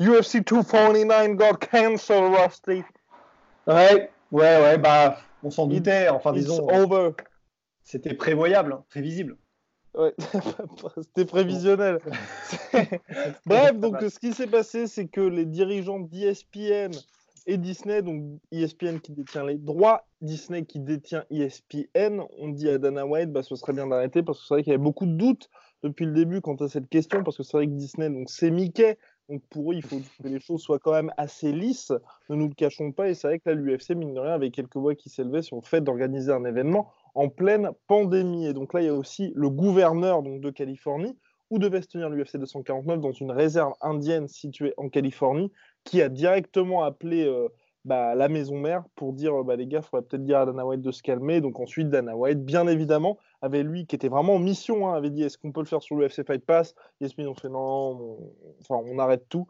UFC 249 got cancelled, Rusty. Ouais, ouais, ouais, bah, on s'en doutait. Enfin, It's disons, over. c'était prévoyable, hein, prévisible. Ouais, c'était prévisionnel. Bref, donc ce qui s'est passé, c'est que les dirigeants d'ESPN et Disney, donc ESPN qui détient les droits, Disney qui détient ESPN, ont dit à Dana White, bah, ce serait bien d'arrêter parce que c'est vrai qu'il y avait beaucoup de doutes depuis le début quant à cette question, parce que c'est vrai que Disney, donc c'est Mickey, donc pour eux, il faut que les choses soient quand même assez lisses, ne nous le cachons pas, et c'est vrai que là, l'UFC, mine de rien, avait quelques voix qui s'élevaient sur le fait d'organiser un événement en pleine pandémie. Et donc là, il y a aussi le gouverneur donc, de Californie, où devait se tenir l'UFC 249 dans une réserve indienne située en Californie, qui a directement appelé euh, bah, la maison mère pour dire euh, bah, les gars, il faudrait peut-être dire à Dana White de se calmer. Donc ensuite, Dana White, bien évidemment, avait lui qui était vraiment en mission, hein, avait dit est-ce qu'on peut le faire sur l'UFC Fight Pass? Yasmine ont fait non, on... enfin on arrête tout.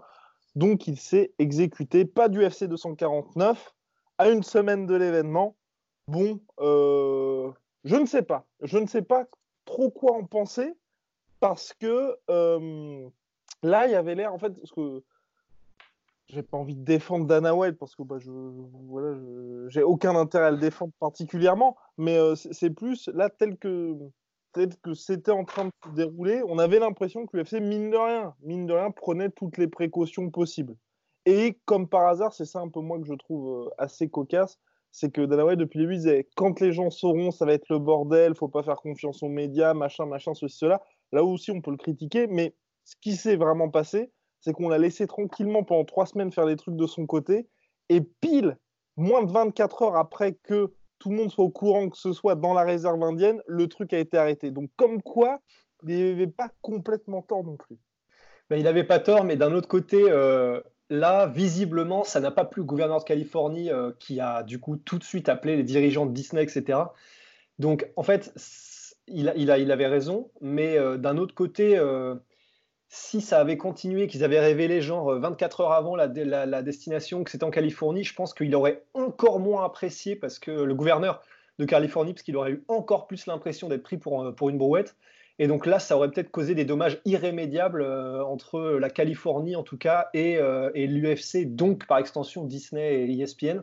Donc il s'est exécuté, pas d'UFC 249, à une semaine de l'événement. Bon, euh, je ne sais pas. Je ne sais pas trop quoi en penser parce que là, il y avait l'air, en fait, parce que j'ai pas envie de défendre Dana White parce que bah, je, voilà, j'ai aucun intérêt à le défendre particulièrement, mais euh, c'est plus là tel que tel que c'était en train de se dérouler, on avait l'impression que l'UFC mine de rien, mine de rien, prenait toutes les précautions possibles. Et comme par hasard, c'est ça un peu moi que je trouve euh, assez cocasse, c'est que Dana White depuis le début disait quand les gens sauront, ça va être le bordel, faut pas faire confiance aux médias, machin, machin, ceci, cela. Là aussi, on peut le critiquer, mais ce qui s'est vraiment passé, c'est qu'on l'a laissé tranquillement pendant trois semaines faire des trucs de son côté, et pile, moins de 24 heures après que tout le monde soit au courant que ce soit dans la réserve indienne, le truc a été arrêté. Donc comme quoi, il n'y avait pas complètement tort non plus. Ben, il n'avait pas tort, mais d'un autre côté, euh, là, visiblement, ça n'a pas plu le gouverneur de Californie euh, qui a du coup tout de suite appelé les dirigeants de Disney, etc. Donc, en fait, il, a- il, avait raison, mais euh, d'un autre côté, si ça avait continué, qu'ils avaient révélé genre euh, 24 heures avant la, destination que c'était en Californie, je pense qu'il aurait encore moins apprécié parce que le gouverneur de Californie, parce qu'il aurait eu encore plus l'impression d'être pris pour, pour une brouette. Et donc là, ça aurait peut-être causé des dommages irrémédiables euh, entre la Californie, en tout cas, et, euh, l'UFC, donc par extension Disney et ESPN.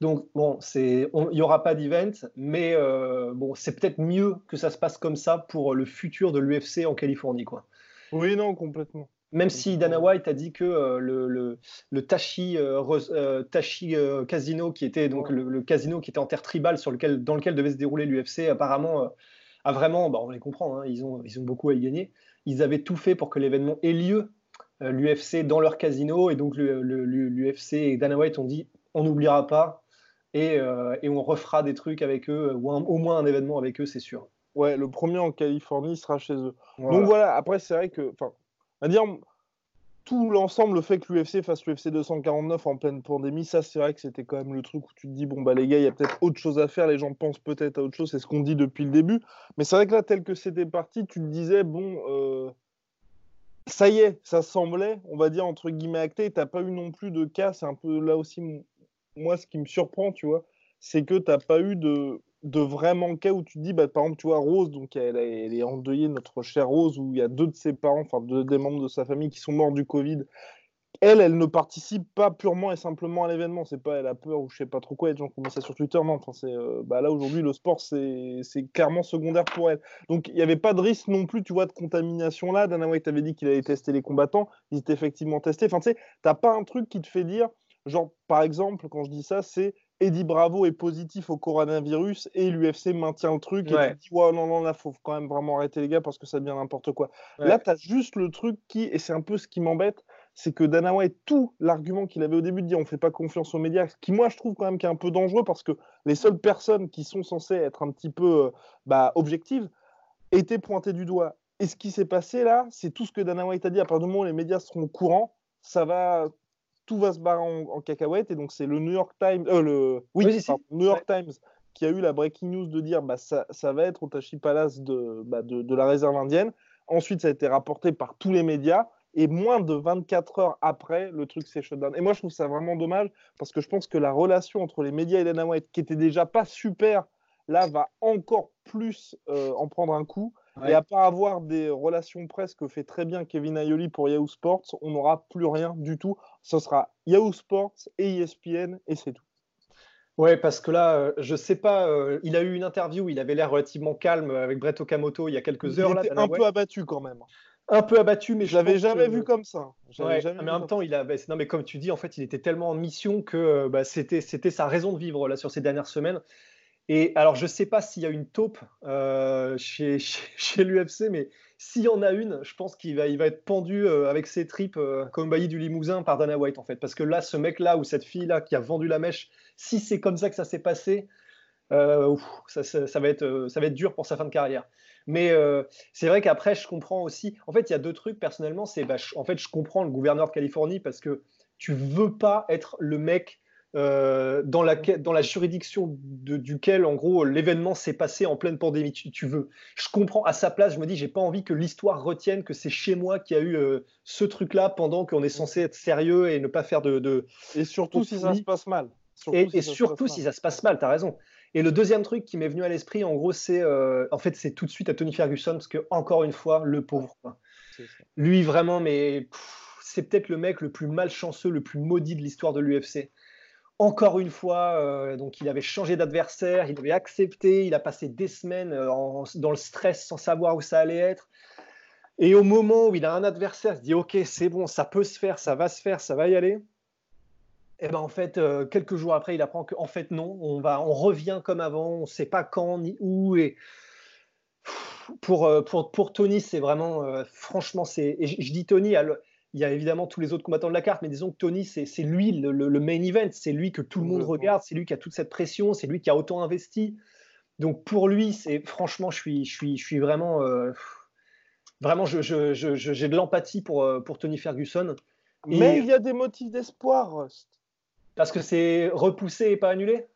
Donc bon, il n'y aura pas d'event, mais euh, bon, c'est peut-être mieux que ça se passe comme ça pour le futur de l'UFC en Californie, quoi. Oui, non, complètement. Même si Dana White a dit que euh, le, le, le Tashi, euh, euh, Tashi euh, Casino, qui était donc le, le casino qui était en terre tribale sur lequel, dans lequel devait se dérouler l'UFC, apparemment a vraiment, bah, on les comprend, hein, ils, ont, ils ont beaucoup à y gagner. Ils avaient tout fait pour que l'événement ait lieu, l'UFC dans leur casino, et donc le- le- le- l'UFC et Dana White ont dit on n'oubliera pas et, et on refera des trucs avec eux, ou un- au moins un événement avec eux, c'est sûr. Ouais, le premier en Californie sera chez eux. Voilà. Donc voilà, après, c'est vrai que, enfin, à dire, tout l'ensemble, le fait que l'UFC fasse l'UFC 249 en pleine pandémie, ça, c'est vrai que c'était quand même le truc où tu te dis, bon, bah les gars, il y a peut-être autre chose à faire, les gens pensent peut-être à autre chose, c'est ce qu'on dit depuis le début. Mais c'est vrai que là, tel que c'était parti, tu te disais, bon, euh, ça y est, ça semblait, on va dire, entre guillemets, acté, t'as pas eu non plus de cas, c'est un peu là aussi, moi, ce qui me surprend, tu vois, c'est que t'as pas eu de, de vraiment cas où tu te dis, bah, par exemple, tu vois, Rose, donc elle, est- elle est endeuillée, notre chère Rose, où il y a deux de ses parents, enfin deux des membres de sa famille qui sont morts du Covid. Elle, elle ne participe pas purement et simplement à l'événement. C'est pas elle a peur ou je sais pas trop quoi. Des gens qui ça sur Twitter. Non, enfin, euh, bah là aujourd'hui le sport c'est c'est clairement secondaire pour elle. Donc il n'y avait pas de risque non plus, tu vois, de contamination là. Dana White avait dit qu'il allait tester les combattants. Ils étaient effectivement testés. Enfin, tu sais, t'as pas un truc qui te fait dire, genre par exemple, quand je dis ça, c'est Eddie Bravo est positif au coronavirus et l'UFC maintient le truc et Ouais. tu te dis ouais non non là faut quand même vraiment arrêter les gars parce que ça devient n'importe quoi. Ouais. Là tu as juste le truc qui et c'est un peu ce qui m'embête, c'est que Dana White tout l'argument qu'il avait au début de dire on fait pas confiance aux médias, qui moi je trouve quand même qui est un peu dangereux parce que les seules personnes qui sont censées être un petit peu euh, bah, objectives étaient pointées du doigt. Et ce qui s'est passé là, c'est tout ce que Dana White a dit. À partir du moment où les médias seront au courant, ça va, tout va se barrer en, en cacahuète. Et donc c'est le New York Times, euh, le, oui, Oui, si, si. pardon, New York Times qui a eu la breaking news de dire bah, ça, ça va être au Tashi Palace de, bah, de, de la réserve indienne. Ensuite, ça a été rapporté par tous les médias. Et moins de 24 heures après, le truc s'est shutdown. Et moi, je trouve ça vraiment dommage parce que je pense que la relation entre les médias et Dana White, qui était déjà pas super, là, va encore plus euh, en prendre un coup. Et à part avoir des relations presse que fait très bien Kevin Ayoli pour Yahoo Sports, on n'aura plus rien du tout. Ce sera Yahoo Sports et ESPN et c'est tout. Ouais, parce que là, euh, je sais pas, euh, il a eu une interview, il avait l'air relativement calme avec Brett Okamoto il y a quelques heures. Il était un peu abattu quand même. Un peu abattu, mais je l'avais jamais vu comme ça. Ouais, jamais mais en même temps, il a, bah, non, mais comme tu dis, en fait, il était tellement en mission que bah, c'était, c'était sa raison de vivre là sur ces dernières semaines. Et alors, je sais pas s'il y a une taupe euh, chez, chez, l'UFC, mais s'il y en a une, je pense qu'il va, il va être pendu avec ses tripes comme bailli du Limousin par Dana White, en fait. Parce que là, ce mec-là ou cette fille-là qui a vendu la mèche si c'est comme ça que ça s'est passé, euh, ça, va être, euh, ça va être dur pour sa fin de carrière. Mais euh, c'est vrai qu'après, je comprends aussi. En fait, il y a deux trucs personnellement. C'est, bah, en fait, je comprends le gouverneur de Californie parce que tu veux pas être le mec dans, la, dans la juridiction duquel, en gros, l'événement s'est passé en pleine pandémie. Tu, veux. Je comprends. À sa place, je me dis, j'ai pas envie que l'histoire retienne que c'est chez moi qu'il y a eu ce truc-là pendant qu'on est censé être sérieux et ne pas faire de. de et surtout si ça se passe mal et, surtout si ça se passe mal, tu as raison. Et le deuxième truc qui m'est venu à l'esprit, en gros, c'est euh, en fait, c'est tout de suite à Tony Ferguson, parce que, encore une fois, le pauvre. Lui, vraiment, mais c'est peut-être le mec le plus malchanceux, le plus maudit de l'histoire de l'UFC. Encore une fois, euh, donc il avait changé d'adversaire, il avait accepté, il a passé des semaines euh, dans le stress sans savoir où ça allait être. Et au moment où il a un adversaire, il se dit Ok, c'est bon, ça peut se faire, ça va se faire, ça va y aller. Et eh ben en fait, euh, quelques jours après, il apprend qu'en fait non, on va, on revient comme avant, on ne sait pas quand ni où. Et pour, pour, pour Tony, c'est vraiment, franchement, c'est. Je, dis Tony, il y a évidemment tous les autres combattants de la carte, mais disons que Tony, c'est lui le, le, main event, c'est lui que tout le monde regarde, c'est lui qui a toute cette pression, c'est lui qui a autant investi. Donc pour lui, c'est franchement, je suis, je suis, je suis vraiment, vraiment, j'ai je, je, de l'empathie pour, pour Tony Ferguson. Mais il y a des motifs d'espoir, Rust. Parce que c'est repoussé et pas annulé?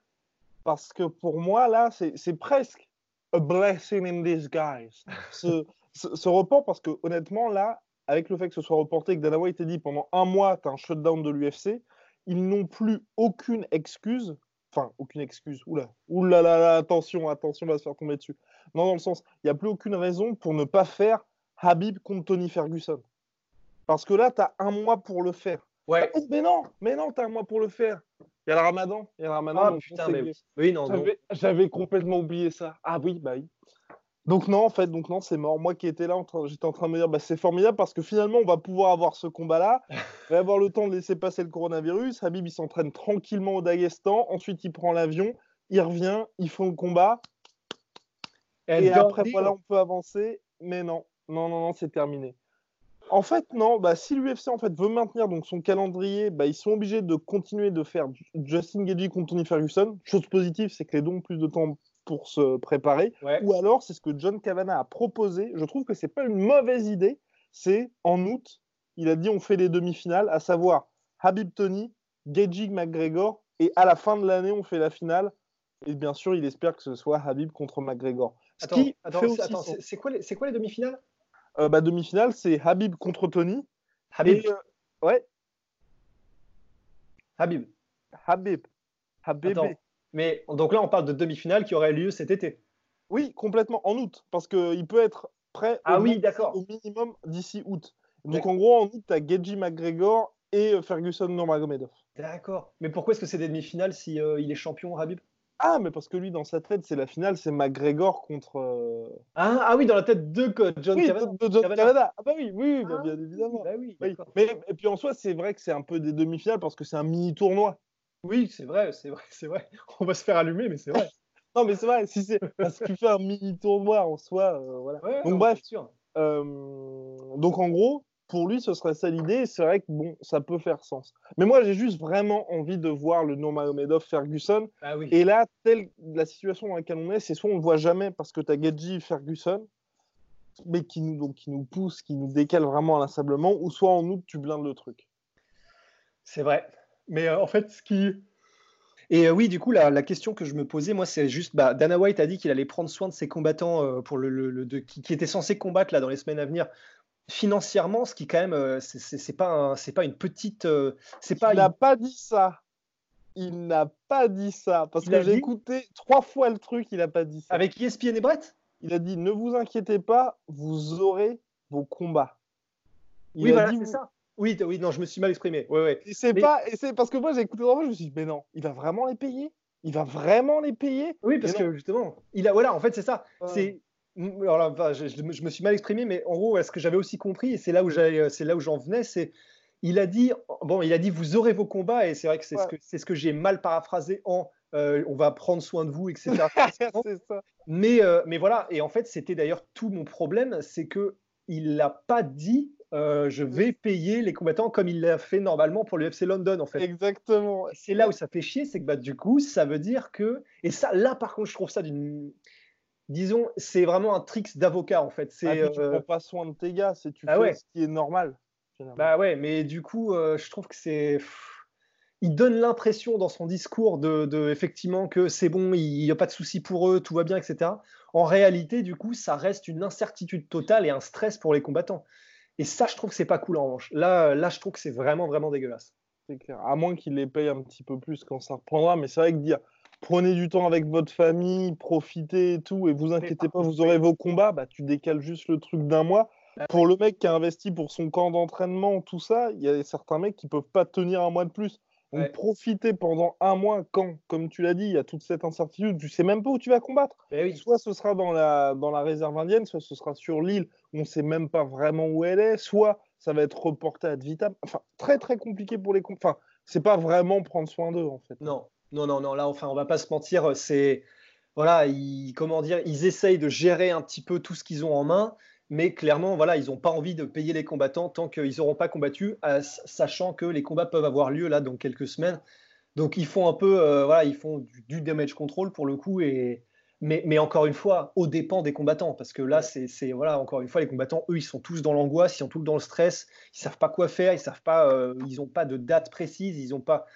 Parce que pour moi, là, c'est presque a blessing in disguise. ce, ce, report, parce que honnêtement, là, avec le fait que ce soit reporté, que Dana White ait dit pendant un mois, tu as un shutdown de l'UFC, ils n'ont plus aucune excuse. Enfin, aucune excuse. Oula, oula, là, là, attention, attention, on va se faire tomber dessus. Non, dans le sens, il n'y a plus aucune raison pour ne pas faire Habib contre Tony Ferguson. Parce que là, tu as un mois pour le faire. Ouais. Ah, mais non, mais non, t'as un mois pour le faire. Il y a le ramadan. Il y a le ramadan. Ah, putain, mais... Oui, non, J'avais complètement oublié ça. Ah oui, bah oui. Donc non, en fait, donc non, c'est mort. Moi qui étais là, j'étais en train de me dire, bah, c'est formidable parce que finalement, on va pouvoir avoir ce combat-là. on va avoir le temps de laisser passer le coronavirus. Habib, il s'entraîne tranquillement au Daghestan. Ensuite, il prend l'avion, il revient, ils font le combat. Et, après, voilà, on peut avancer. Mais non, non, non, non, c'est terminé. En fait, non. Bah, si l'UFC en fait veut maintenir donc son calendrier, bah, ils sont obligés de continuer de faire Justin Gaethje contre Tony Ferguson. Chose positive, c'est que les dons ont plus de temps pour se préparer. Ou alors, c'est ce que John Cavana a proposé. Je trouve que c'est pas une mauvaise idée. C'est en août, il a dit on fait les demi-finales, à savoir Habib Tony, Gaethje McGregor, et à la fin de l'année, on fait la finale. Et bien sûr, il espère que ce soit Habib contre McGregor. attends, attends c'est quoi les demi-finales? Euh, bah, demi-finale, c'est Habib contre Tony. Habib. Euh, ouais. Habib. Habib. Habib. Mais donc là, on parle de demi-finale qui aurait lieu cet été. Oui, complètement, en août, parce qu'il peut être prêt ah au, oui, au minimum d'ici août. Donc en gros, en août, tu as Geji McGregor et euh, Ferguson Nurmagomedov. D'accord. Mais pourquoi est-ce que c'est des demi-finales si il est champion, Habib? Ah, mais parce que lui, dans sa tête, c'est la finale, c'est McGregor contre. Euh, ah, ah, oui, dans la tête de John oui, Cavana. De John Cavana. Ah bah oui, oui, bah, bien ah, évidemment. Bah oui, Mais et puis en soi, c'est vrai que c'est un peu des demi-finales parce que c'est un mini tournoi. Oui, c'est vrai, c'est vrai, c'est vrai. On va se faire allumer, mais c'est vrai. non, mais c'est vrai. Si c'est parce que tu fais un mini tournoi en soi, euh, voilà. donc bref. Sûr. Euh, donc en gros, pour lui, ce serait ça l'idée. C'est vrai que bon, ça peut faire sens. Mais moi, j'ai juste vraiment envie de voir le Nurmagomedov Ferguson. Ah oui. Et là, telle la situation dans laquelle on est, c'est soit on ne voit jamais parce que tu as Gedji Ferguson, mais qui nous, donc, qui nous pousse, qui nous décale vraiment inlassablement, ou soit en août, tu blindes le truc. C'est vrai. Mais euh, en fait, ce qui. Et euh, oui, du coup, la, la, question que je me posais, moi, c'est juste, bah, Dana White a dit qu'il allait prendre soin de ses combattants euh, pour le, le, qui, qui, étaient censés combattre là dans les semaines à venir financièrement, ce qui quand même, c'est pas, c'est pas une petite. C'est pas. Il n'a pas dit ça. Il n'a pas dit ça. Parce que j'ai écouté trois fois le truc, il n'a pas dit ça. Avec ESPN et Brett? Il a dit ne vous inquiétez pas, vous aurez vos combats. oui, voilà, c'est ça. Oui, oui, non, je me suis mal exprimé. Ouais, ouais. C'est pas, et c'est parce que moi j'ai écouté je me suis dit mais non, il va vraiment les payer? Il va vraiment les payer? Oui, parce que justement, il a, voilà, en fait c'est ça. C'est alors là, je, me suis mal exprimé, mais en gros, ce que j'avais aussi compris, et c'est là où c'est là où j'en venais, c'est il a dit bon, il a dit vous aurez vos combats, et c'est vrai que c'est ce que c'est ce que j'ai mal paraphrasé en euh, on va prendre soin de vous, etc. ça. Mais euh, mais voilà, et en fait, c'était d'ailleurs tout mon problème, c'est que il l'a pas dit. Euh, je vais payer les combattants comme il l'a fait normalement pour l'UFC London en fait. Exactement. C'est là où ça fait chier, c'est que bah, du coup ça veut dire que et ça là par contre je trouve ça d'une disons, c'est vraiment un trick d'avocat en fait. C'est, ah, tu euh, prends pas soin de tes gars, c'est tu ah fais ce qui est normal. Bah ouais, mais du coup, euh, je trouve que c'est. Il donne l'impression dans son discours de, effectivement que c'est bon, il n'y a pas de souci pour eux, tout va bien, etc. En réalité, du coup, ça reste une incertitude totale et un stress pour les combattants. Et ça, je trouve que c'est pas cool en revanche. Là, là, je trouve que c'est vraiment, vraiment dégueulasse. C'est clair. À moins qu'il les paye un petit peu plus quand ça reprendra, mais c'est vrai que dire prenez du temps avec votre famille, profitez et tout, et vous inquiétez pas, vous aurez vos combats, bah, tu décales juste le truc d'un mois. Bah pour le mec qui a investi pour son camp d'entraînement, tout ça, il y a certains mecs qui peuvent pas tenir un mois de plus. Donc profitez pendant un mois quand, comme tu l'as dit, il y a toute cette incertitude, tu sais même pas où tu vas combattre. Bah soit ce sera dans la, dans la réserve indienne, soit ce sera sur l'île on sait même pas vraiment où elle est, soit ça va être reporté à vitam. Enfin, très très compliqué pour les... Enfin, c'est pas vraiment prendre soin d'eux en fait. Non, non, non, non, là, enfin, on va pas se mentir, c'est. Voilà, ils, comment dire, ils essayent de gérer un petit peu tout ce qu'ils ont en main, mais clairement, voilà, ils n'ont pas envie de payer les combattants tant qu'ils n'auront pas combattu, sachant que les combats peuvent avoir lieu là dans quelques semaines. Donc ils font un peu, euh, voilà, ils font du, damage control pour le coup, et, mais, mais, encore une fois, au dépens des combattants, parce que là, c'est, voilà, encore une fois, les combattants, eux, ils sont tous dans l'angoisse, ils sont tous dans le stress, ils savent pas quoi faire, ils savent pas, euh, ils n'ont pas de date précise, ils n'ont pas,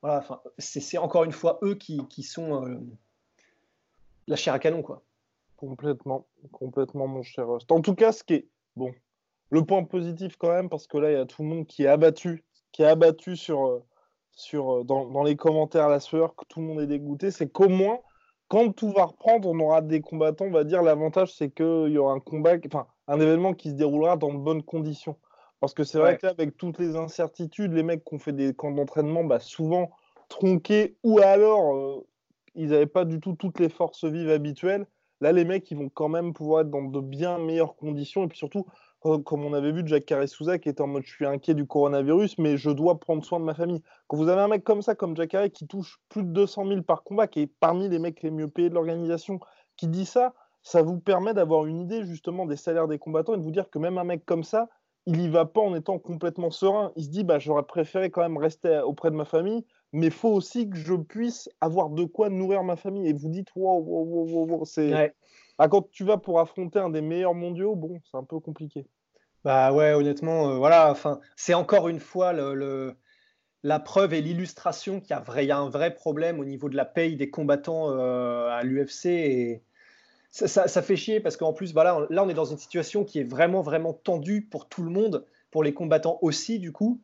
voilà, c'est encore une fois eux qui, sont euh, la chair à canon, quoi. Complètement, complètement, mon cher En tout cas, ce qui est bon, le point positif quand même, parce que là, il y a tout le monde qui est abattu, qui est abattu sur, euh, sur euh, dans, les commentaires la sueur, que tout le monde est dégoûté, c'est qu'au moins, quand tout va reprendre, on aura des combattants, on va dire, l'avantage, c'est qu'il y aura un combat, enfin, un événement qui se déroulera dans de bonnes conditions. Parce que c'est vrai que là, avec toutes les incertitudes, les mecs qui ont fait des camps d'entraînement, bah, souvent tronqués, ou alors euh, ils n'avaient pas du tout toutes les forces vives habituelles. Là, les mecs, ils vont quand même pouvoir être dans de bien meilleures conditions. Et puis surtout, comme on avait vu Jack Carré-Souza qui était en mode je suis inquiet du coronavirus, mais je dois prendre soin de ma famille. Quand vous avez un mec comme ça, comme Jack Carré, qui touche plus de 200 000 par combat, qui est parmi les mecs les mieux payés de l'organisation, qui dit ça, ça vous permet d'avoir une idée justement des salaires des combattants et de vous dire que même un mec comme ça, il y va pas en étant complètement serein. Il se dit, bah, j'aurais préféré quand même rester auprès de ma famille, mais il faut aussi que je puisse avoir de quoi nourrir ma famille. Et vous dites, wow, wow, wow, wow c'est. Ah, quand tu vas pour affronter un des meilleurs mondiaux, bon, c'est un peu compliqué. Bah ouais, honnêtement, euh, voilà. Enfin, c'est encore une fois le, la preuve et l'illustration qu'il y, y, a un vrai problème au niveau de la paye des combattants euh, à l'UFC et ça, fait chier parce qu'en plus, voilà, là, on est dans une situation qui est vraiment, vraiment tendue pour tout le monde, pour les combattants aussi, du coup.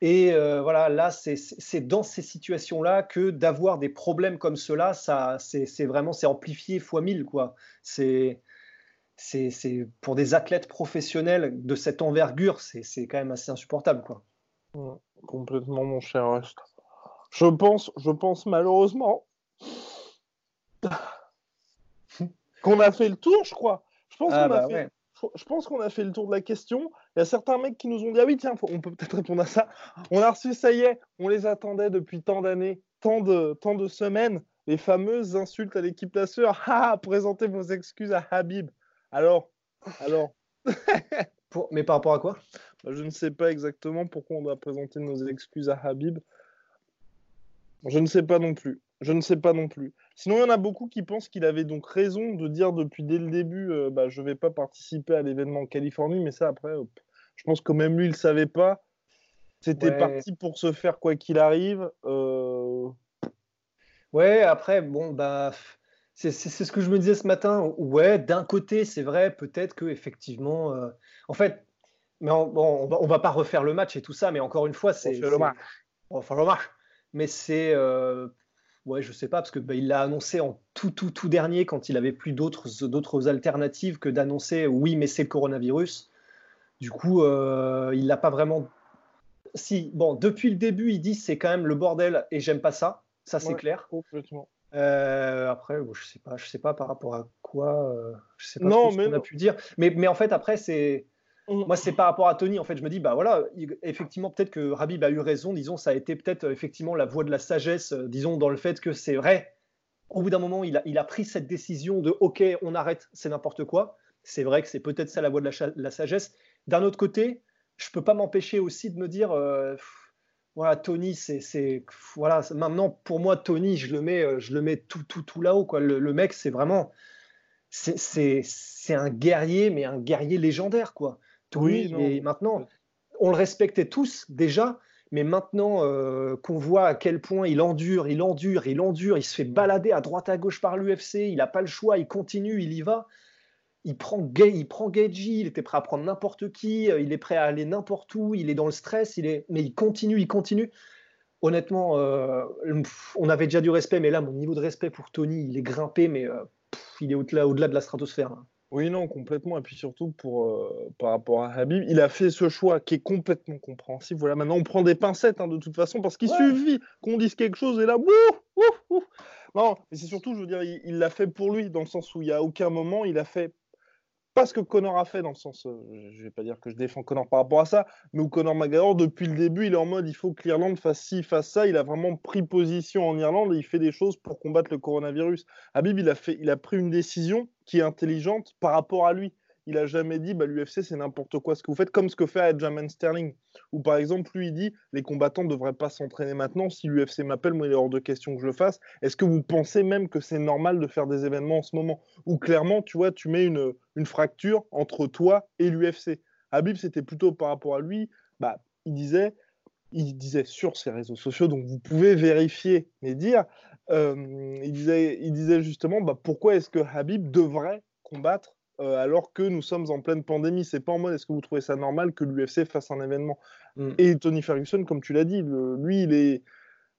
Et euh, voilà, là, c'est dans ces situations-là que d'avoir des problèmes comme cela, ça, c'est vraiment, c'est amplifié fois mille, quoi. C'est c'est pour des athlètes professionnels de cette envergure, c'est quand même assez insupportable, quoi. complètement, mon cher Je pense, je pense malheureusement qu'on a fait le tour, je crois. Je pense ah, qu'on a bah fait. Je pense qu'on a fait le tour de la question. Il y a certains mecs qui nous ont dit Ah oui, tiens, on peut peut-être répondre à ça. On a reçu, ça y est, on les attendait depuis tant d'années, tant de, tant de semaines, les fameuses insultes à l'équipe la sueur. Ah, présentez vos excuses à Habib. Alors, alors. Pour... Mais par rapport à quoi? Bah, Je ne sais pas exactement pourquoi on doit présenter nos excuses à Habib. Je ne sais pas non plus. Je ne sais pas non plus. Sinon, il y en a beaucoup qui pensent qu'il avait donc raison de dire depuis dès le début euh, bah, je ne vais pas participer à l'événement en Californie, mais ça, après, je pense que même lui, il ne savait pas. C'était parti pour se faire quoi qu'il arrive. Euh... Ouais, après, bon, bah, c'est ce que je me disais ce matin. Ouais, d'un côté, c'est vrai, peut-être que effectivement, euh, en fait, Mais bon, on va, va pas refaire le match et tout ça, mais encore une fois, c'est. le match. On le match. Mais c'est. Euh, ouais, je sais pas, parce que bah, il l'a annoncé en tout, tout, tout dernier quand il avait plus d'autres, d'autres alternatives que d'annoncer oui, mais c'est le coronavirus. Du coup, euh, il l'a pas vraiment. Si, bon, depuis le début, il dit c'est quand même le bordel et j'aime pas ça. Ça, c'est clair. Complètement. Euh, après, je sais pas, je sais pas par rapport à quoi, euh, je sais pas ce qu'on a pu dire. Mais, mais en fait, après, c'est mmh. moi, c'est par rapport à Tony. En fait, je me dis, bah voilà, effectivement, peut-être que Rabib a eu raison. Disons, ça a été peut-être euh, effectivement la voie de la sagesse. disons, dans le fait que c'est vrai. Au bout d'un moment, il a, il a pris cette décision de, ok, on arrête, c'est n'importe quoi. C'est vrai que c'est peut-être ça la voie de la, sagesse. D'un autre côté, je peux pas m'empêcher aussi de me dire voilà, Tony, c'est voilà, maintenant pour moi Tony, je le mets, euh, je le mets tout tout tout là-haut quoi. Le, mec, c'est vraiment, c'est un guerrier, mais un guerrier légendaire quoi. Tony, et maintenant, on le respectait tous déjà, mais maintenant euh, qu'on voit à quel point il endure, il endure, il endure, il se fait balader à droite à gauche par l'UFC, il n'a pas le choix, il continue, il y va il prend, il prend il était prêt à prendre n'importe qui, euh, il est prêt à aller n'importe où, il est dans le stress, il est, mais il continue, il continue. Honnêtement, euh, on avait déjà du respect, mais là, mon niveau de respect pour Tony, il est grimpé, mais euh, il est au-delà, au-delà de la stratosphère. Hein. Oui, non, complètement. Et puis surtout pour, par rapport à Habib, il a fait ce choix qui est complètement compréhensible. Voilà, maintenant on prend des pincettes hein, de toute façon parce qu'il suffit qu'on dise quelque chose et là, ouf, ouf, Non, mais c'est surtout, je veux dire, il l'a fait pour lui dans le sens où il n'y a aucun moment il a fait pas ce que Connor a fait dans le sens, euh, je vais pas dire que je défends Connor par rapport à ça, mais Connor McGregor depuis le début il est en mode il faut que l'Irlande fasse ci, fasse ça, il a vraiment pris position en Irlande et il fait des choses pour combattre le coronavirus. Habib il a fait, il a pris une décision qui est intelligente par rapport à lui il a jamais dit bah, l'UFC c'est n'importe quoi ce que vous faites, comme ce que fait Aljamain Sterling. Ou par exemple, lui il dit les combattants ne devraient pas s'entraîner maintenant. Si l'UFC m'appelle, moi il est hors de question que je le fasse. Est-ce que vous pensez même que c'est normal de faire des événements en ce moment? Ou clairement, tu vois, tu mets une, fracture entre toi et l'UFC. Habib, c'était plutôt par rapport à lui, bah, il disait il disait sur ses réseaux sociaux, donc vous pouvez vérifier et dire, euh, il, disait, il disait justement bah, pourquoi est-ce que Habib devrait combattre euh, alors que nous sommes en pleine pandémie. C'est pas en mode est-ce que vous trouvez ça normal que l'UFC fasse un événement mm. Et Tony Ferguson, comme tu l'as dit, lui, il est.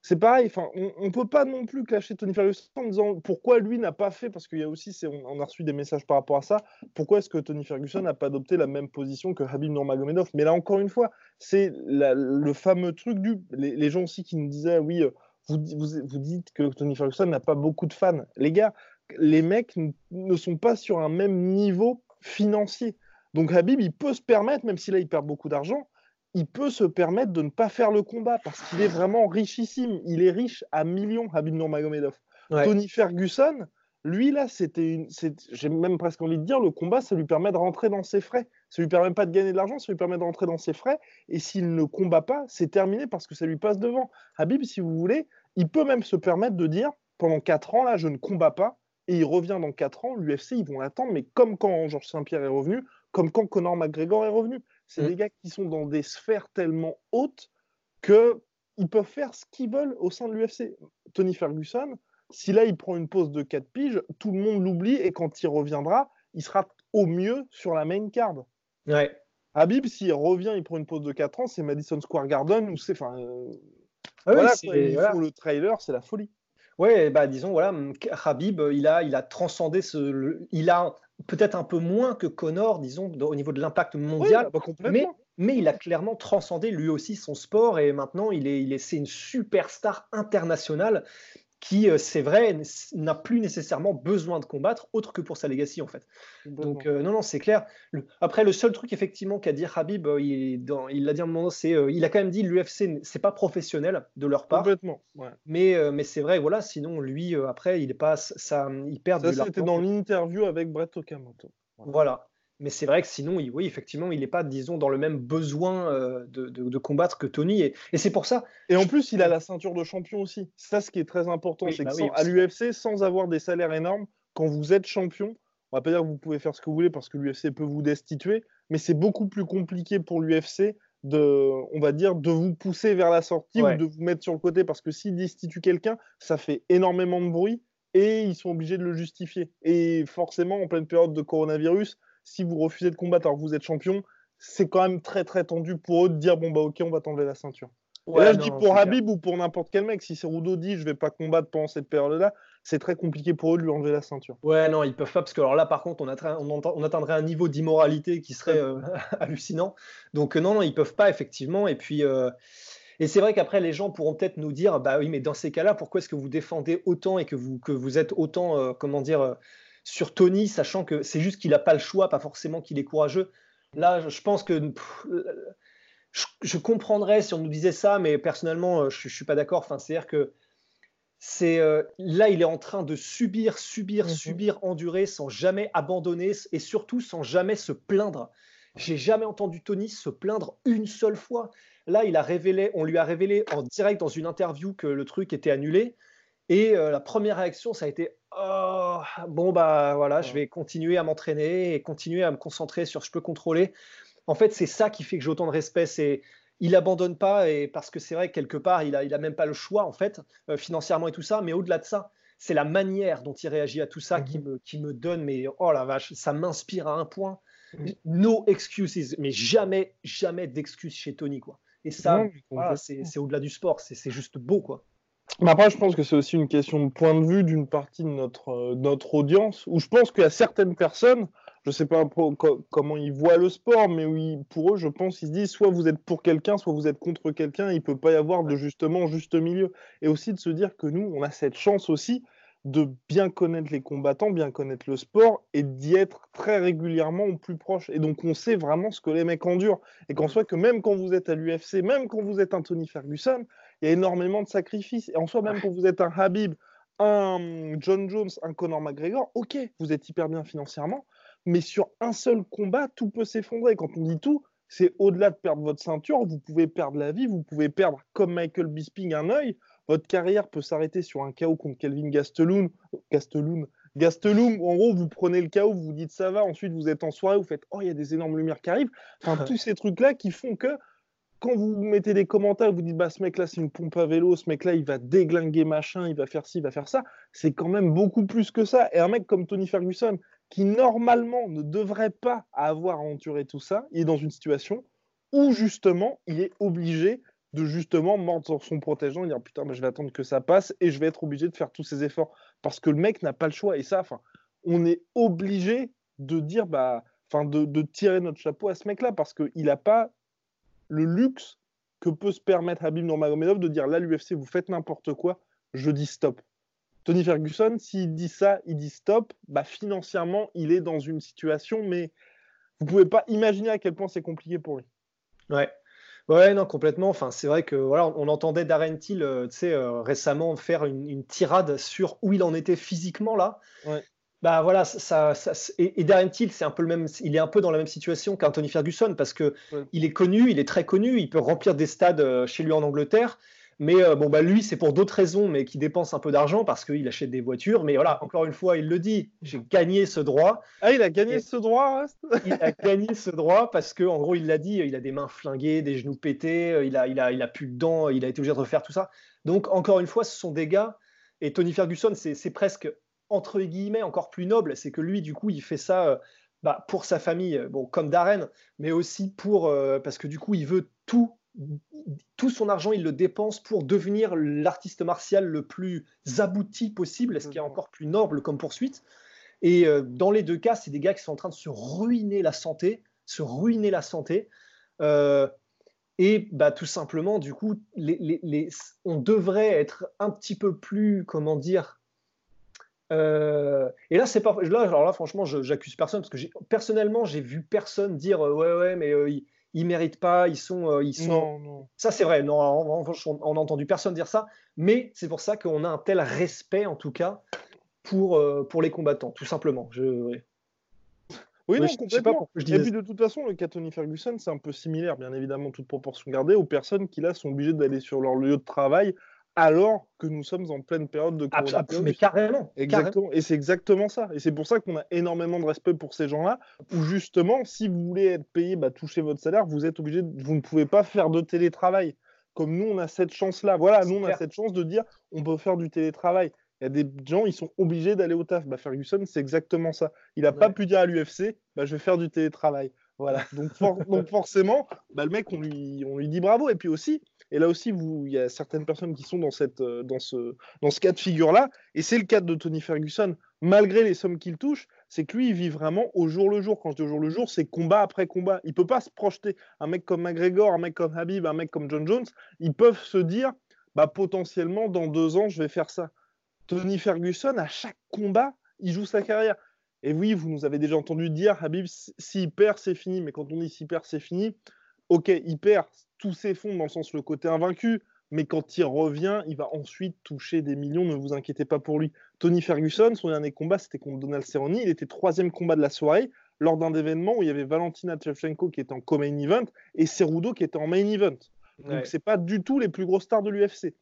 C'est pareil, on ne peut pas non plus clasher Tony Ferguson en disant pourquoi lui n'a pas fait, parce qu'il y a aussi, on, on, a reçu des messages par rapport à ça, pourquoi est-ce que Tony Ferguson n'a pas adopté la même position que Habib Nurmagomedov? Mais là, encore une fois, c'est le fameux truc du. Les, gens aussi qui nous disaient, oui, euh, vous, vous dites que Tony Ferguson n'a pas beaucoup de fans. Les gars, les mecs ne sont pas sur un même niveau financier. Donc Habib, il peut se permettre, même si là il perd beaucoup d'argent, il peut se permettre de ne pas faire le combat parce qu'il est vraiment richissime. Il est riche à millions, Habib Nurmagomedov. Tony Ferguson, lui là, c'était une, j'ai même presque envie de dire, le combat, ça lui permet de rentrer dans ses frais. Ça lui permet pas de gagner de l'argent, ça lui permet de rentrer dans ses frais. Et s'il ne combat pas, c'est terminé parce que ça lui passe devant. Habib, si vous voulez, il peut même se permettre de dire, pendant 4 ans là, je ne combats pas et il revient dans 4 ans, l'UFC, ils vont l'attendre, mais comme quand Georges Saint-Pierre est revenu, comme quand Conor McGregor est revenu. C'est mm. des gars qui sont dans des sphères tellement hautes qu'ils peuvent faire ce qu'ils veulent au sein de l'UFC. Tony Ferguson, si là il prend une pause de 4 piges, tout le monde l'oublie et quand il reviendra, il sera au mieux sur la main card. Ouais. Habib, s'il revient, il prend une pause de 4 ans, c'est Madison Square Garden ou c'est. Enfin, euh, ah voilà, le trailer, c'est la folie. Ouais, bah disons voilà, Habib, il a, il a transcendé ce, il a peut-être un peu moins que Connor, disons, au niveau de l'impact mondial, bah, mais, mais il a clairement transcendé lui aussi son sport et maintenant il est, il est, c'est une superstar internationale qui, euh, c'est vrai, n'a plus nécessairement besoin de combattre autre que pour sa legacy en fait. Donc euh, non, non, c'est clair. Après, le seul truc effectivement qu'a dit Habib, euh, il, l'a dit à un moment, c'est, il a quand même dit l'UFC, c'est pas professionnel de leur part. Complètement. Mais, mais c'est vrai, voilà. Sinon, lui, après, il est pas, ça, il perd. Ça, c'était dans l'interview avec Brett Okamoto. voilà. Mais c'est vrai que sinon, oui, effectivement, il n'est pas, disons, dans le même besoin euh, de, combattre que Tony. Et, c'est pour ça. Et en plus, il a la ceinture de champion aussi. Ça, ce qui est très important, c'est bah que à l'UFC, sans avoir des salaires énormes, quand vous êtes champion, on va pas dire que vous pouvez faire ce que vous voulez parce que l'UFC peut vous destituer, mais c'est beaucoup plus compliqué pour l'UFC de, on va dire, de vous pousser vers la sortie ou de vous mettre sur le côté parce que s'ils destituent quelqu'un, ça fait énormément de bruit et ils sont obligés de le justifier. Et forcément, en pleine période de coronavirus, si vous refusez de combattre alors que vous êtes champion, c'est quand même très très tendu pour eux de dire bon bah ok on va t'enlever la ceinture. et là je dis pour Habib ou pour n'importe quel mec, si Cerudo dit je vais pas combattre pendant cette période-là, c'est très compliqué pour eux de lui enlever la ceinture. Ouais non ils peuvent pas parce que alors là par contre on, on, atteindrait un niveau d'immoralité qui serait euh, hallucinant. Donc euh, non non ils peuvent pas effectivement et puis euh, et c'est vrai qu'après, les gens pourront peut-être nous dire, bah oui, mais dans ces cas-là, pourquoi est-ce que vous défendez autant et que vous, que vous êtes autant, comment dire, sur Tony, sachant que c'est juste qu'il n'a pas le choix, pas forcément qu'il est courageux. Là, je pense que je, comprendrais si on nous disait ça, mais personnellement, euh, je ne suis pas d'accord. Enfin, C'est-à-dire que c'est euh, là, il est en train de subir, subir, mhm. subir, endurer sans jamais abandonner et surtout sans jamais se plaindre. J'ai jamais entendu Tony se plaindre une seule fois. Là, il a révélé, on lui a révélé en direct dans une interview que le truc était annulé. Et euh, la première réaction, ça a été oh, bon bah voilà, je vais continuer à m'entraîner et continuer à me concentrer sur ce que je peux contrôler. En fait, c'est ça qui fait que j'ai autant de respect. C'est il abandonne pas et parce que c'est vrai que quelque part, il a, il a même pas le choix en fait euh, financièrement et tout ça. Mais au-delà de ça, c'est la manière dont il réagit à tout ça qui, mhm. me, qui me donne. Mais oh la vache, ça m'inspire à un point. No excuses, mais jamais, jamais d'excuses chez Tony quoi. Et ça, c'est au-delà du sport, c'est juste beau quoi. Mais après, je pense que c'est aussi une question de point de vue d'une partie de notre, euh, notre audience, où je pense qu'il y a certaines personnes, je ne sais pas comment ils voient le sport, mais oui, pour eux, je pense qu'ils se disent soit vous êtes pour quelqu'un, soit vous êtes contre quelqu'un, il ne peut pas y avoir de justement juste milieu. Et aussi de se dire que nous, on a cette chance aussi de bien connaître les combattants, bien connaître le sport et d'y être très régulièrement au plus proche. Et donc on sait vraiment ce que les mecs endurent. Et qu'en soit que même quand vous êtes à l'UFC, même quand vous êtes un Tony Ferguson, il y a énormément de sacrifices. Et en soi, même quand vous êtes un Habib, un John Jones, un Conor McGregor, ok, vous êtes hyper bien financièrement, mais sur un seul combat, tout peut s'effondrer. Quand on dit tout, c'est au-delà de perdre votre ceinture, vous pouvez perdre la vie, vous pouvez perdre, comme Michael Bisping, un œil. Votre carrière peut s'arrêter sur un chaos contre Kelvin Gastelum, Gastelum, Gastelum, en gros, vous prenez le chaos, vous vous dites ça va, ensuite vous êtes en soirée, vous faites oh, il y a des énormes lumières qui arrivent. Enfin, tous ces trucs-là qui font que quand vous mettez des commentaires, vous dites bah ce mec-là c'est une pompe à vélo, ce mec-là il va déglinguer machin, il va faire ci, il va faire ça, c'est quand même beaucoup plus que ça. Et un mec comme Tony Ferguson, qui normalement ne devrait pas avoir à tout ça, il est dans une situation où justement il est obligé de justement mordre son protégeant et dire putain bah, je vais attendre que ça passe et je vais être obligé de faire tous ces efforts parce que le mec n'a pas le choix et ça, on est obligé de dire bah, de, de tirer notre chapeau à ce mec-là parce qu'il n'a pas le luxe que peut se permettre Habib Nurmagomedov de dire là l'UFC vous faites n'importe quoi, je dis stop. Tony Ferguson, s'il dit ça, il dit stop, bah financièrement il est dans une situation, mais vous pouvez pas imaginer à quel point c'est compliqué pour lui. Ouais. Ouais, non, complètement. Enfin, c'est vrai que voilà, on entendait Darren Till, euh, euh, récemment faire une, une, tirade sur où il en était physiquement là. Ouais. Bah voilà, ça, ça, et, Darren Till, c'est un peu le même, il est un peu dans la même situation qu'Anthony Ferguson parce que il est connu, il est très connu, il peut remplir des stades euh, chez lui en Angleterre, mais euh, bon bah lui c'est pour d'autres raisons, mais qui dépense un peu d'argent parce qu'il achète des voitures. Mais voilà, encore une fois, il le dit, j'ai gagné ce droit. Ah, il a gagné ce droit. il a gagné ce droit parce que en gros, il l'a dit, il a des mains flinguées, des genoux pétés, euh, il a, il a, il a plus de dents, il a été obligé de refaire tout ça. Donc encore une fois, ce sont des gars. Et Tony Ferguson, c'est presque entre guillemets encore plus noble, c'est que lui, du coup, il fait ça euh, bah, pour sa famille, euh, bon, comme Darren, mais aussi pour euh, parce que du coup, il veut tout, tout son argent, il le dépense pour devenir l'artiste martial le plus abouti possible, ce qui est encore plus noble comme poursuite. Et dans les deux cas, c'est des gars qui sont en train de se ruiner la santé, se ruiner la santé. et bah, tout simplement, du coup, les, on devrait être un petit peu plus, comment dire, euh, et là, c'est pas. Là, alors là, franchement, j'accuse personne parce que personnellement, j'ai vu personne dire euh, ouais, ouais, mais euh, ils, méritent pas, ils sont, ils sont. Ça, c'est vrai. Non, on, on, a entendu personne dire ça, mais c'est pour ça qu'on a un tel respect, en tout cas, pour pour les combattants, tout simplement. Je, Oui, non, je, sais pas pourquoi je dis. Et puis de toute façon, le cas Tony Ferguson, c'est un peu similaire, bien évidemment, toute proportion gardée, aux personnes qui là sont obligées d'aller sur leur lieu de travail alors que nous sommes en pleine période de coronavirus. Mais carrément. Exactement. Et c'est exactement ça. Et c'est pour ça qu'on a énormément de respect pour ces gens-là, où justement, si vous voulez être payé, bah, toucher votre salaire, vous êtes obligé, vous ne pouvez pas faire de télétravail. Comme nous, on a cette chance-là. Voilà, nous, on a cette chance de dire, on peut faire du télétravail. Il y a des gens, ils sont obligés d'aller au taf. Bah, Ferguson, c'est exactement ça. Il n'a pas pu dire à l'UFC, bah, je vais faire du télétravail. Voilà. Donc, donc forcément, bah, le mec, on lui, on lui dit bravo. Et puis aussi, et là aussi, il y a certaines personnes qui sont euh, dans, ce, cas de figure-là. Et c'est le cas de Tony Ferguson, malgré les sommes qu'il touche, c'est que lui, il vit vraiment au jour le jour. Quand je dis au jour le jour, c'est combat après combat. Il peut pas se projeter. Un mec comme McGregor, un mec comme Habib, un mec comme John Jones, ils peuvent se dire, bah, potentiellement, dans deux ans, je vais faire ça. Tony Ferguson, à chaque combat, il joue sa carrière. Et oui, vous nous avez déjà entendu dire, Habib, s'il perd, c'est fini. Mais quand on dit s'il perd, c'est fini, ok, il perd, tout s'effondre dans le sens le côté invaincu. Mais quand il revient, il va ensuite toucher des millions, ne vous inquiétez pas pour lui. Tony Ferguson, son dernier combat, c'était contre Donald Cerrone. Il était troisième combat de la soirée lors d'un événement où il y avait Valentina Shevchenko qui était en co-main event et Cerudo qui était en main event. Donc c'est pas du tout les plus grosses stars de l'UFC.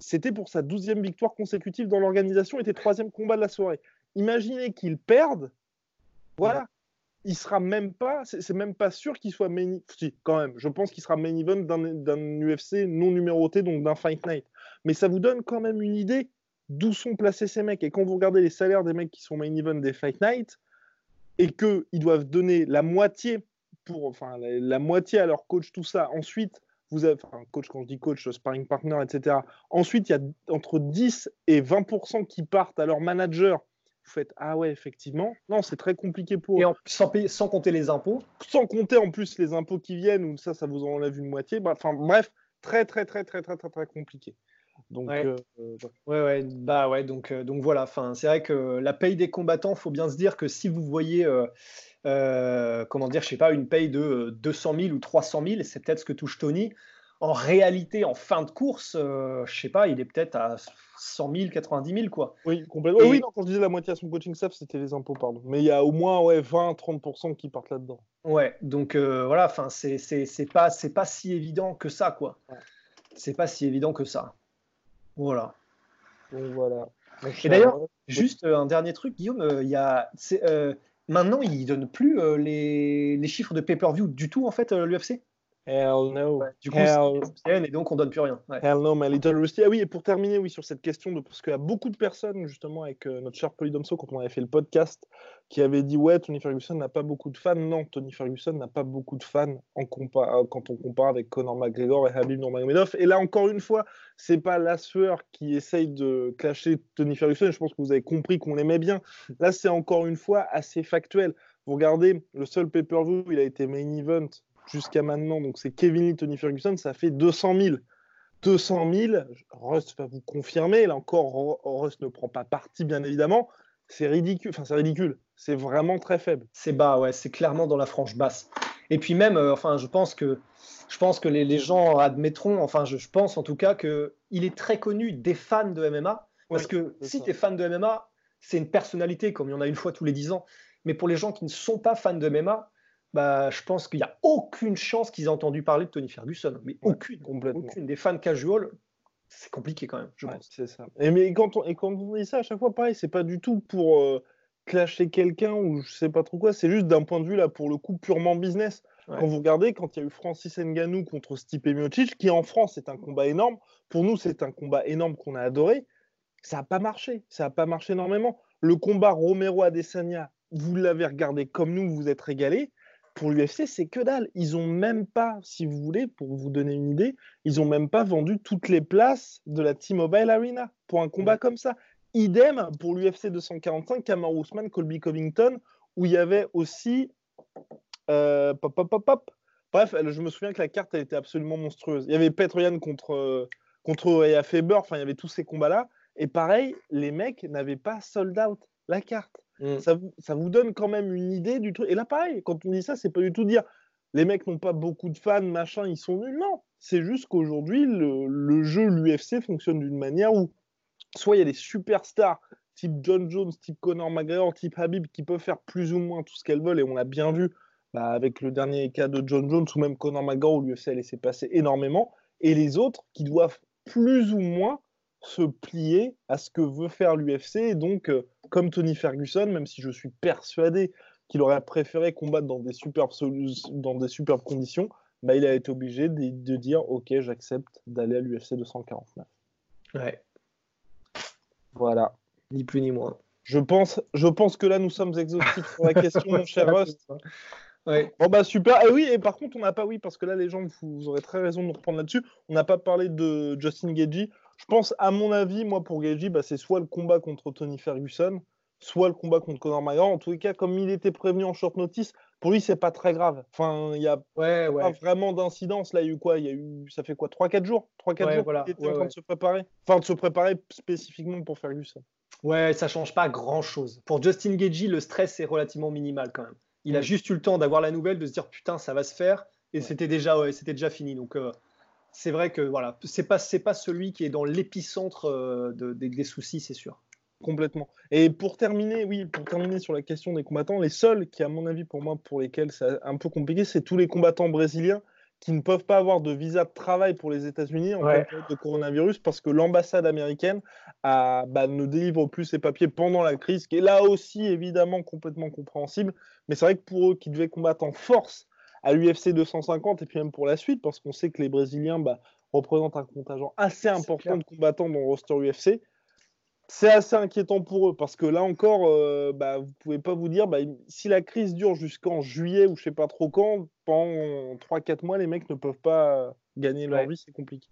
C'était pour sa douzième victoire consécutive dans l'organisation, était troisième combat de la soirée imaginez qu'il perde, voilà, il sera même pas, c'est même pas sûr qu'il soit main, si, quand même, je pense qu'il sera main event d'un UFC non numéroté, donc d'un Fight Night. Mais ça vous donne quand même une idée d'où sont placés ces mecs. Et quand vous regardez les salaires des mecs qui sont main event des Fight Night, et qu'ils doivent donner la moitié pour, enfin, la, moitié à leur coach, tout ça, ensuite, vous avez, enfin, coach, quand je dis coach, sparring partner, etc. Ensuite, il y a entre 10 et 20% qui partent à leur manager vous faites Ah ouais, effectivement. Non, c'est très compliqué pour. Et sans, payer, sans compter les impôts Sans compter en plus les impôts qui viennent, ou ça, ça vous enlève une moitié. Bah, enfin, bref, très, très, très, très, très, très, très compliqué. Donc, ouais. Euh, ouais, ouais, bah ouais, donc, euh, donc voilà. Enfin, c'est vrai que la paye des combattants, faut bien se dire que si vous voyez, euh, comment dire, je sais pas, une paye de 200 000 ou 300 000, c'est peut-être ce que touche Tony en réalité, en fin de course, euh, je sais pas, il est peut-être à 100 000, 90 000, quoi. Oui, complètement. Oui, quand je disais la moitié à son coaching staff, c'était les impôts, pardon. Mais il y a au moins ouais, 20-30% qui partent là-dedans. Ouais, donc euh, voilà, enfin, c'est pas, pas si évident que ça, quoi. C'est pas si évident que ça. Voilà. Donc voilà. Et d'ailleurs, juste euh, un dernier truc, Guillaume, il y a. maintenant, il donne plus les, les, chiffres de pay-per-view du tout, en fait, l'UFC Hell no. du coup, Hell... et donc on donne plus rien. Hell no, my little Rusty. Ah oui, et pour terminer, oui, sur cette question, de, parce qu'il y a beaucoup de personnes, justement, avec euh, notre cher Polydomso, quand on avait fait le podcast, qui avaient dit Ouais, Tony Ferguson n'a pas beaucoup de fans. Non, Tony Ferguson n'a pas beaucoup de fans en euh, quand on compare avec Conor McGregor et Habib Nurmagomedov. Et là, encore une fois, c'est pas la sueur qui essaye de clasher Tony Ferguson. Je pense que vous avez compris qu'on l'aimait bien. Là, c'est encore une fois assez factuel. Vous regardez, le seul pay-per-view, il a été main event jusqu'à maintenant, donc c'est Kevin Lee, Tony Ferguson, ça fait 200 000. 200 000, Rust va vous confirmer, là encore, Rust ne prend pas parti, bien évidemment. C'est ridicule, enfin c'est ridicule, c'est vraiment très faible. C'est bas, ouais, c'est clairement dans la frange basse. Et puis même, euh, enfin, je pense que, je pense que les, gens admettront, enfin, je, pense en tout cas que il est très connu des fans de MMA, parce que si tu es fan de MMA, c'est une personnalité, comme il y en a une fois tous les 10 ans. Mais pour les gens qui ne sont pas fans de MMA, bah, je pense qu'il n'y a aucune chance qu'ils aient entendu parler de Tony Ferguson. Mais aucune, complètement. Aucune. Des fans casual, c'est compliqué quand même, je pense. C'est ça. Et, mais quand on, et quand on dit ça, à chaque fois, pareil, c'est pas du tout pour euh, clasher quelqu'un ou je sais pas trop quoi, c'est juste d'un point de vue, là, pour le coup, purement business. Quand vous regardez, quand il y a eu Francis Ngannou contre Stipe Miocic, qui en France est un combat énorme, pour nous, c'est un combat énorme qu'on a adoré, ça n'a pas marché. Ça n'a pas marché énormément. Le combat Romero-Adesanya, vous l'avez regardé comme nous, vous êtes régalé pour l'UFC, c'est que dalle. Ils ont même pas, si vous voulez, pour vous donner une idée, ils ont même pas vendu toutes les places de la T-Mobile Arena pour un combat comme ça. Idem pour l'UFC 245, Kamaru Usman, Colby Covington, où il y avait aussi euh, pop, pop, pop, pop. Bref, je me souviens que la carte elle était absolument monstrueuse. Il y avait Petroyan contre euh, contre Faber, enfin il y avait tous ces combats-là. Et pareil, les mecs n'avaient pas sold out la carte. Mm. Ça, vous, donne quand même une idée du truc. Et là, pareil, quand on dit ça, c'est pas du tout dire les mecs n'ont pas beaucoup de fans, machin, ils sont nuls. Non, c'est juste qu'aujourd'hui, le, jeu, l'UFC fonctionne d'une manière où soit il y a des superstars type John Jones, type Conor McGregor, type Habib qui peuvent faire plus ou moins tout ce qu'elles veulent. Et on l'a bien vu bah, avec le dernier cas de John Jones ou même Conor McGregor où l'UFC a laissé passer énormément. Et les autres qui doivent plus ou moins se plier à ce que veut faire l'UFC. Et donc, euh, comme Tony Ferguson, même si je suis persuadé qu'il aurait préféré combattre dans des superbes, dans des superbes conditions, bah, il a été obligé de, dire Ok, j'accepte d'aller à l'UFC 249. Ouais. Voilà. Ni plus ni moins. Je pense, je pense que là, nous sommes exhaustifs sur la question, mon cher Rust. Bon bah super. Et oui, et par contre, on n'a pas, oui, parce que là, les gens, vous, aurez très raison de nous reprendre là-dessus. On n'a pas parlé de Justin Gagey. Je pense, à mon avis, moi, pour Gagey, bah, c'est soit le combat contre Tony Ferguson, soit le combat contre Conor McGregor. En tous les cas, comme il était prévenu en short notice, pour lui, c'est pas très grave. Enfin, il y a pas vraiment d'incidence. Là, il y a eu quoi? Il y a eu, ça fait quoi? 3-4 jours? 3-4 jours voilà. était en train de se préparer. Enfin, de se préparer spécifiquement pour Ferguson. Ouais, ça change pas grand-chose. Pour Justin Gagey, le stress est relativement minimal quand même. Il a mm. juste eu le temps d'avoir la nouvelle, de se dire putain, ça va se faire, et c'était déjà, c'était déjà fini. Donc euh, c'est vrai que voilà, c'est pas, c'est pas celui qui est dans l'épicentre euh, des soucis, c'est sûr. Complètement. Et pour terminer, oui, pour terminer sur la question des combattants, les seuls qui, à mon avis, pour moi, pour lesquels c'est un peu compliqué, c'est tous les combattants brésiliens qui ne peuvent pas avoir de visa de travail pour les États-Unis en ouais. de coronavirus parce que l'ambassade américaine a, bah, ne délivre plus ses papiers pendant la crise, qui est là aussi évidemment complètement compréhensible. Mais c'est vrai que pour eux qui devaient combattre en force à l'UFC 250 et puis même pour la suite, parce qu'on sait que les Brésiliens bah, représentent un contingent assez important de combattants dans le roster UFC, c'est assez inquiétant pour eux parce que là encore, euh, bah, vous pouvez pas vous dire bah, si la crise dure jusqu'en juillet ou je sais pas trop quand, pendant 3-4 mois, les mecs ne peuvent pas gagner leur vie, c'est compliqué.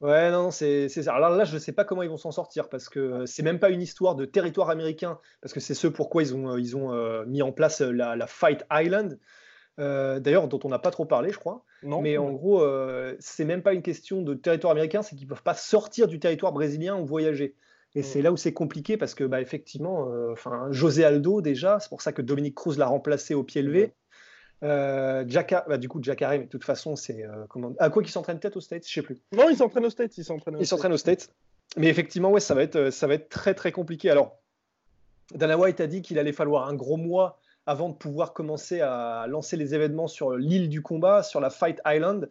Ouais, non, c'est ça. Alors là, je ne sais pas comment ils vont s'en sortir parce que c'est même pas une histoire de territoire américain, parce que c'est ce pourquoi ils ont, ils ont euh, mis en place la, la Fight Island. Euh, d'ailleurs, dont on n'a pas trop parlé, je crois. Non, mais en gros, euh, c'est même pas une question de territoire américain, c'est qu'ils peuvent pas sortir du territoire brésilien ou voyager. Et c'est là où c'est compliqué parce que, bah, effectivement, euh, enfin, José Aldo, déjà, c'est pour ça que Dominique Cruz l'a remplacé au pied levé. Euh, bah, du coup, Jacare, mais de toute façon, c'est. Euh, comment... À quoi qu'il s'entraîne peut-être aux States? Je sais plus. Non, il s'entraîne aux States. Il s'entraîne aux, States. Mais effectivement, ouais, ça va, être, ça va être très, très compliqué. Alors, Dana White a dit qu'il allait falloir un gros mois avant de pouvoir commencer à lancer les événements sur l'île du combat, sur la Fight Island.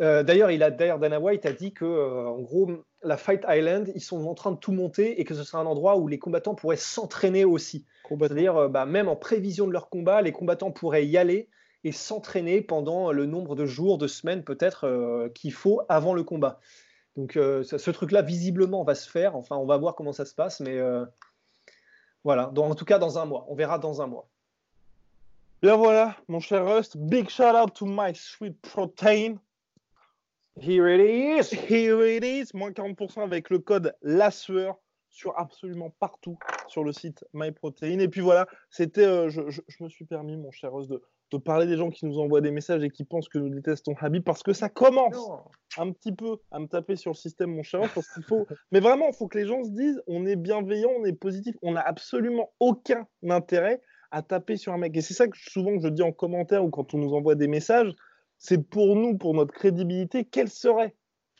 Euh, d'ailleurs, il a d'ailleurs Dana White a dit que euh, en gros la Fight Island, ils sont en train de tout monter et que ce sera un endroit où les combattants pourraient s'entraîner aussi. C'est-à-dire euh, bah, même en prévision de leur combat, les combattants pourraient y aller et s'entraîner pendant le nombre de jours, de semaines peut-être qu'il faut avant le combat. Donc ce truc-là visiblement va se faire. Enfin, on va voir comment ça se passe, mais voilà. Donc, en tout cas dans un mois, on verra dans un mois. Bien voilà, mon cher Rust, big shout out to my sweet protein. Here it is. Here it is. Moins 40% avec le code La Sueur sur absolument partout sur le site MyProtein. Et puis voilà, c'était, euh, je, me suis permis, mon cher Rose, de, parler des gens qui nous envoient des messages et qui pensent que nous détestons Habib parce que ça commence un petit peu à me taper sur le système, mon cher parce qu'il faut. Mais vraiment, il faut que les gens se disent on est bienveillant, on est positif, on n'a absolument aucun intérêt à taper sur un mec. Et c'est ça que souvent je dis en commentaire ou quand on nous envoie des messages c'est pour nous, pour notre crédibilité, quel serait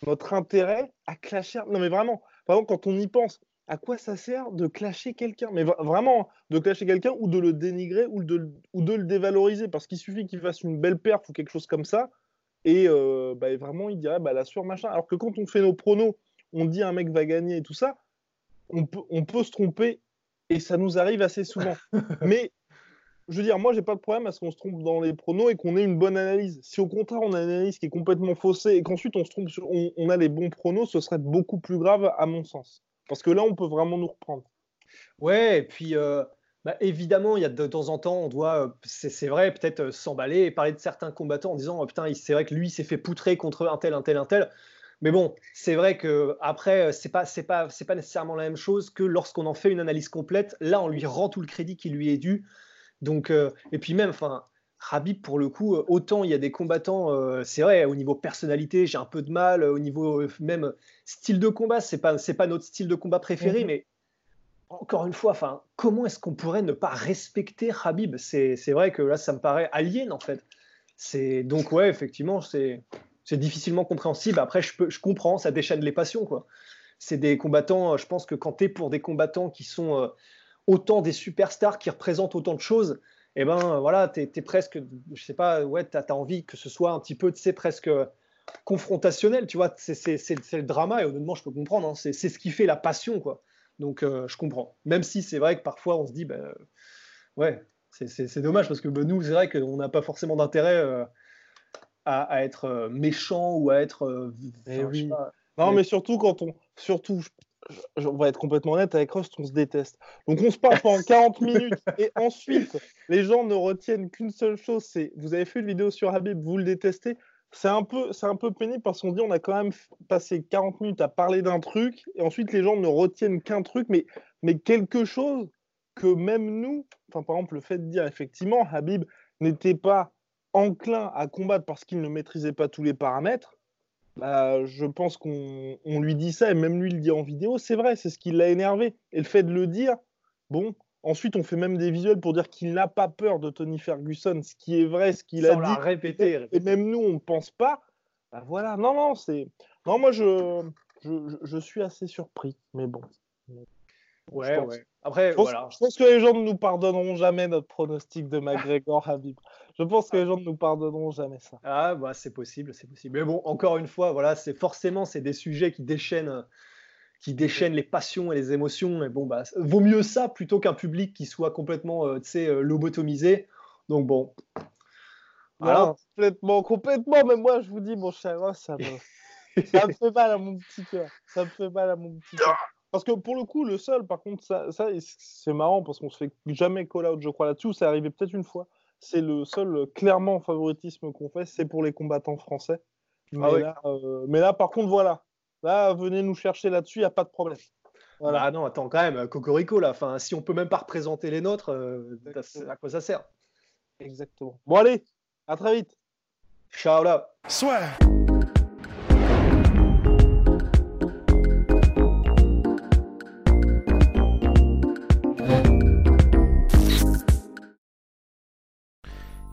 notre intérêt à clasher Non, mais vraiment, par exemple, quand on y pense, à quoi ça sert de clasher quelqu'un? Mais vraiment, de clasher quelqu'un ou de le dénigrer ou de, ou de le dévaloriser, parce qu'il suffit qu'il fasse une belle perf ou quelque chose comme ça, et euh, bah, vraiment, il dirait bah, la sur machin. Alors que quand on fait nos pronos, on dit un mec va gagner et tout ça, on peut, on peut se tromper, et ça nous arrive assez souvent. mais je veux dire, moi, j'ai pas de problème à ce qu'on se trompe dans les pronos et qu'on ait une bonne analyse. Si au contraire, on a une analyse qui est complètement faussée et qu'ensuite on se trompe on, a les bons pronos, ce serait beaucoup plus grave à mon sens. Parce que là, on peut vraiment nous reprendre. Ouais, et puis euh, bah, évidemment, il y a de, temps en temps, on doit, euh, c'est vrai, peut-être euh, s'emballer et parler de certains combattants en disant, oh, putain, c'est vrai que lui s'est fait poutrer contre un tel, un tel, un tel. Mais bon, c'est vrai que après, c'est pas, c'est pas, c'est pas nécessairement la même chose que lorsqu'on en fait une analyse complète. Là, on lui rend tout le crédit qui lui est dû. Donc, euh, et puis même, enfin, Rabib, pour le coup, euh, autant il y a des combattants, euh, c'est vrai, au niveau personnalité, j'ai un peu de mal, au niveau même style de combat, c'est pas, c'est pas notre style de combat préféré, mhm. mais encore une fois, enfin, comment est-ce qu'on pourrait ne pas respecter Rabib c'est, vrai que là, ça me paraît alien, en fait. C'est, donc, ouais, effectivement, c'est, c'est difficilement compréhensible. Après, je, peux, je comprends, ça déchaîne les passions, quoi. C'est des combattants, je pense que quand tu es pour des combattants qui sont autant des superstars qui représentent autant de choses, et eh ben voilà, tu es, presque, je sais pas, ouais, tu as, envie que ce soit un petit peu, tu sais, presque confrontationnel, tu vois, c'est le drama, et honnêtement, je peux comprendre, hein, c'est ce qui fait la passion, quoi. Donc, euh, je comprends. Même si c'est vrai que parfois, on se dit, ben, ouais, c'est dommage, parce que ben, nous, c'est vrai qu'on n'a pas forcément d'intérêt euh, à, être euh, méchant ou à être... Eh non, mais surtout quand on... Surtout, on va être complètement honnête avec Rust, on se déteste. Donc on se parle pendant 40 minutes et ensuite les gens ne retiennent qu'une seule chose, c'est vous avez fait une vidéo sur Habib, vous le détestez. C'est un peu, c'est un peu pénible parce qu'on dit on a quand même passé 40 minutes à parler d'un truc et ensuite les gens ne retiennent qu'un truc, mais, mais quelque chose que même nous, enfin par exemple le fait de dire effectivement Habib n'était pas enclin à combattre parce qu'il ne maîtrisait pas tous les paramètres, bah, je pense qu'on lui dit ça, et même lui le dit en vidéo, c'est vrai, c'est ce qui l'a énervé. Et le fait de le dire, bon, ensuite on fait même des visuels pour dire qu'il n'a pas peur de Tony Ferguson, ce qui est vrai, ce qu'il a dit. Répété, Et même nous, on ne pense pas. Bah voilà, non, non, c'est. Non, moi je, je, je, suis assez surpris, mais bon. Ouais, ouais. Après, je pense, voilà. je pense que les gens ne nous pardonneront jamais notre pronostic de McGregor Habib. Je pense que les gens ne nous pardonneront jamais ça. Ah, bah, c'est possible, c'est possible. Mais bon, encore une fois, voilà, c'est forcément c'est des sujets qui déchaînent, qui déchaînent les passions et les émotions. Et bon, bah, vaut mieux ça plutôt qu'un public qui soit complètement, euh, tu sais, euh, lobotomisé. Donc bon. Voilà. complètement, complètement. Mais moi, je vous dis, mon cher, ça me, ça me fait mal à mon petit cœur. Ça me fait mal à mon petit cœur. Parce que pour le coup, le seul, par contre, ça, ça c'est marrant parce qu'on se fait jamais call out, je crois, là-dessus. C'est arrivé peut-être une fois c'est le seul euh, clairement favoritisme qu'on fait, c'est pour les combattants français. Ah euh, mais, là, par contre, voilà. Là, venez nous chercher là-dessus, il n'y a pas de problème. Voilà. Ah non, attends, quand même, Cocorico, là. Enfin, si on peut même pas représenter les nôtres, euh, à quoi ça sert? Exactement. Bon, allez, à très vite. Ciao là. Soit.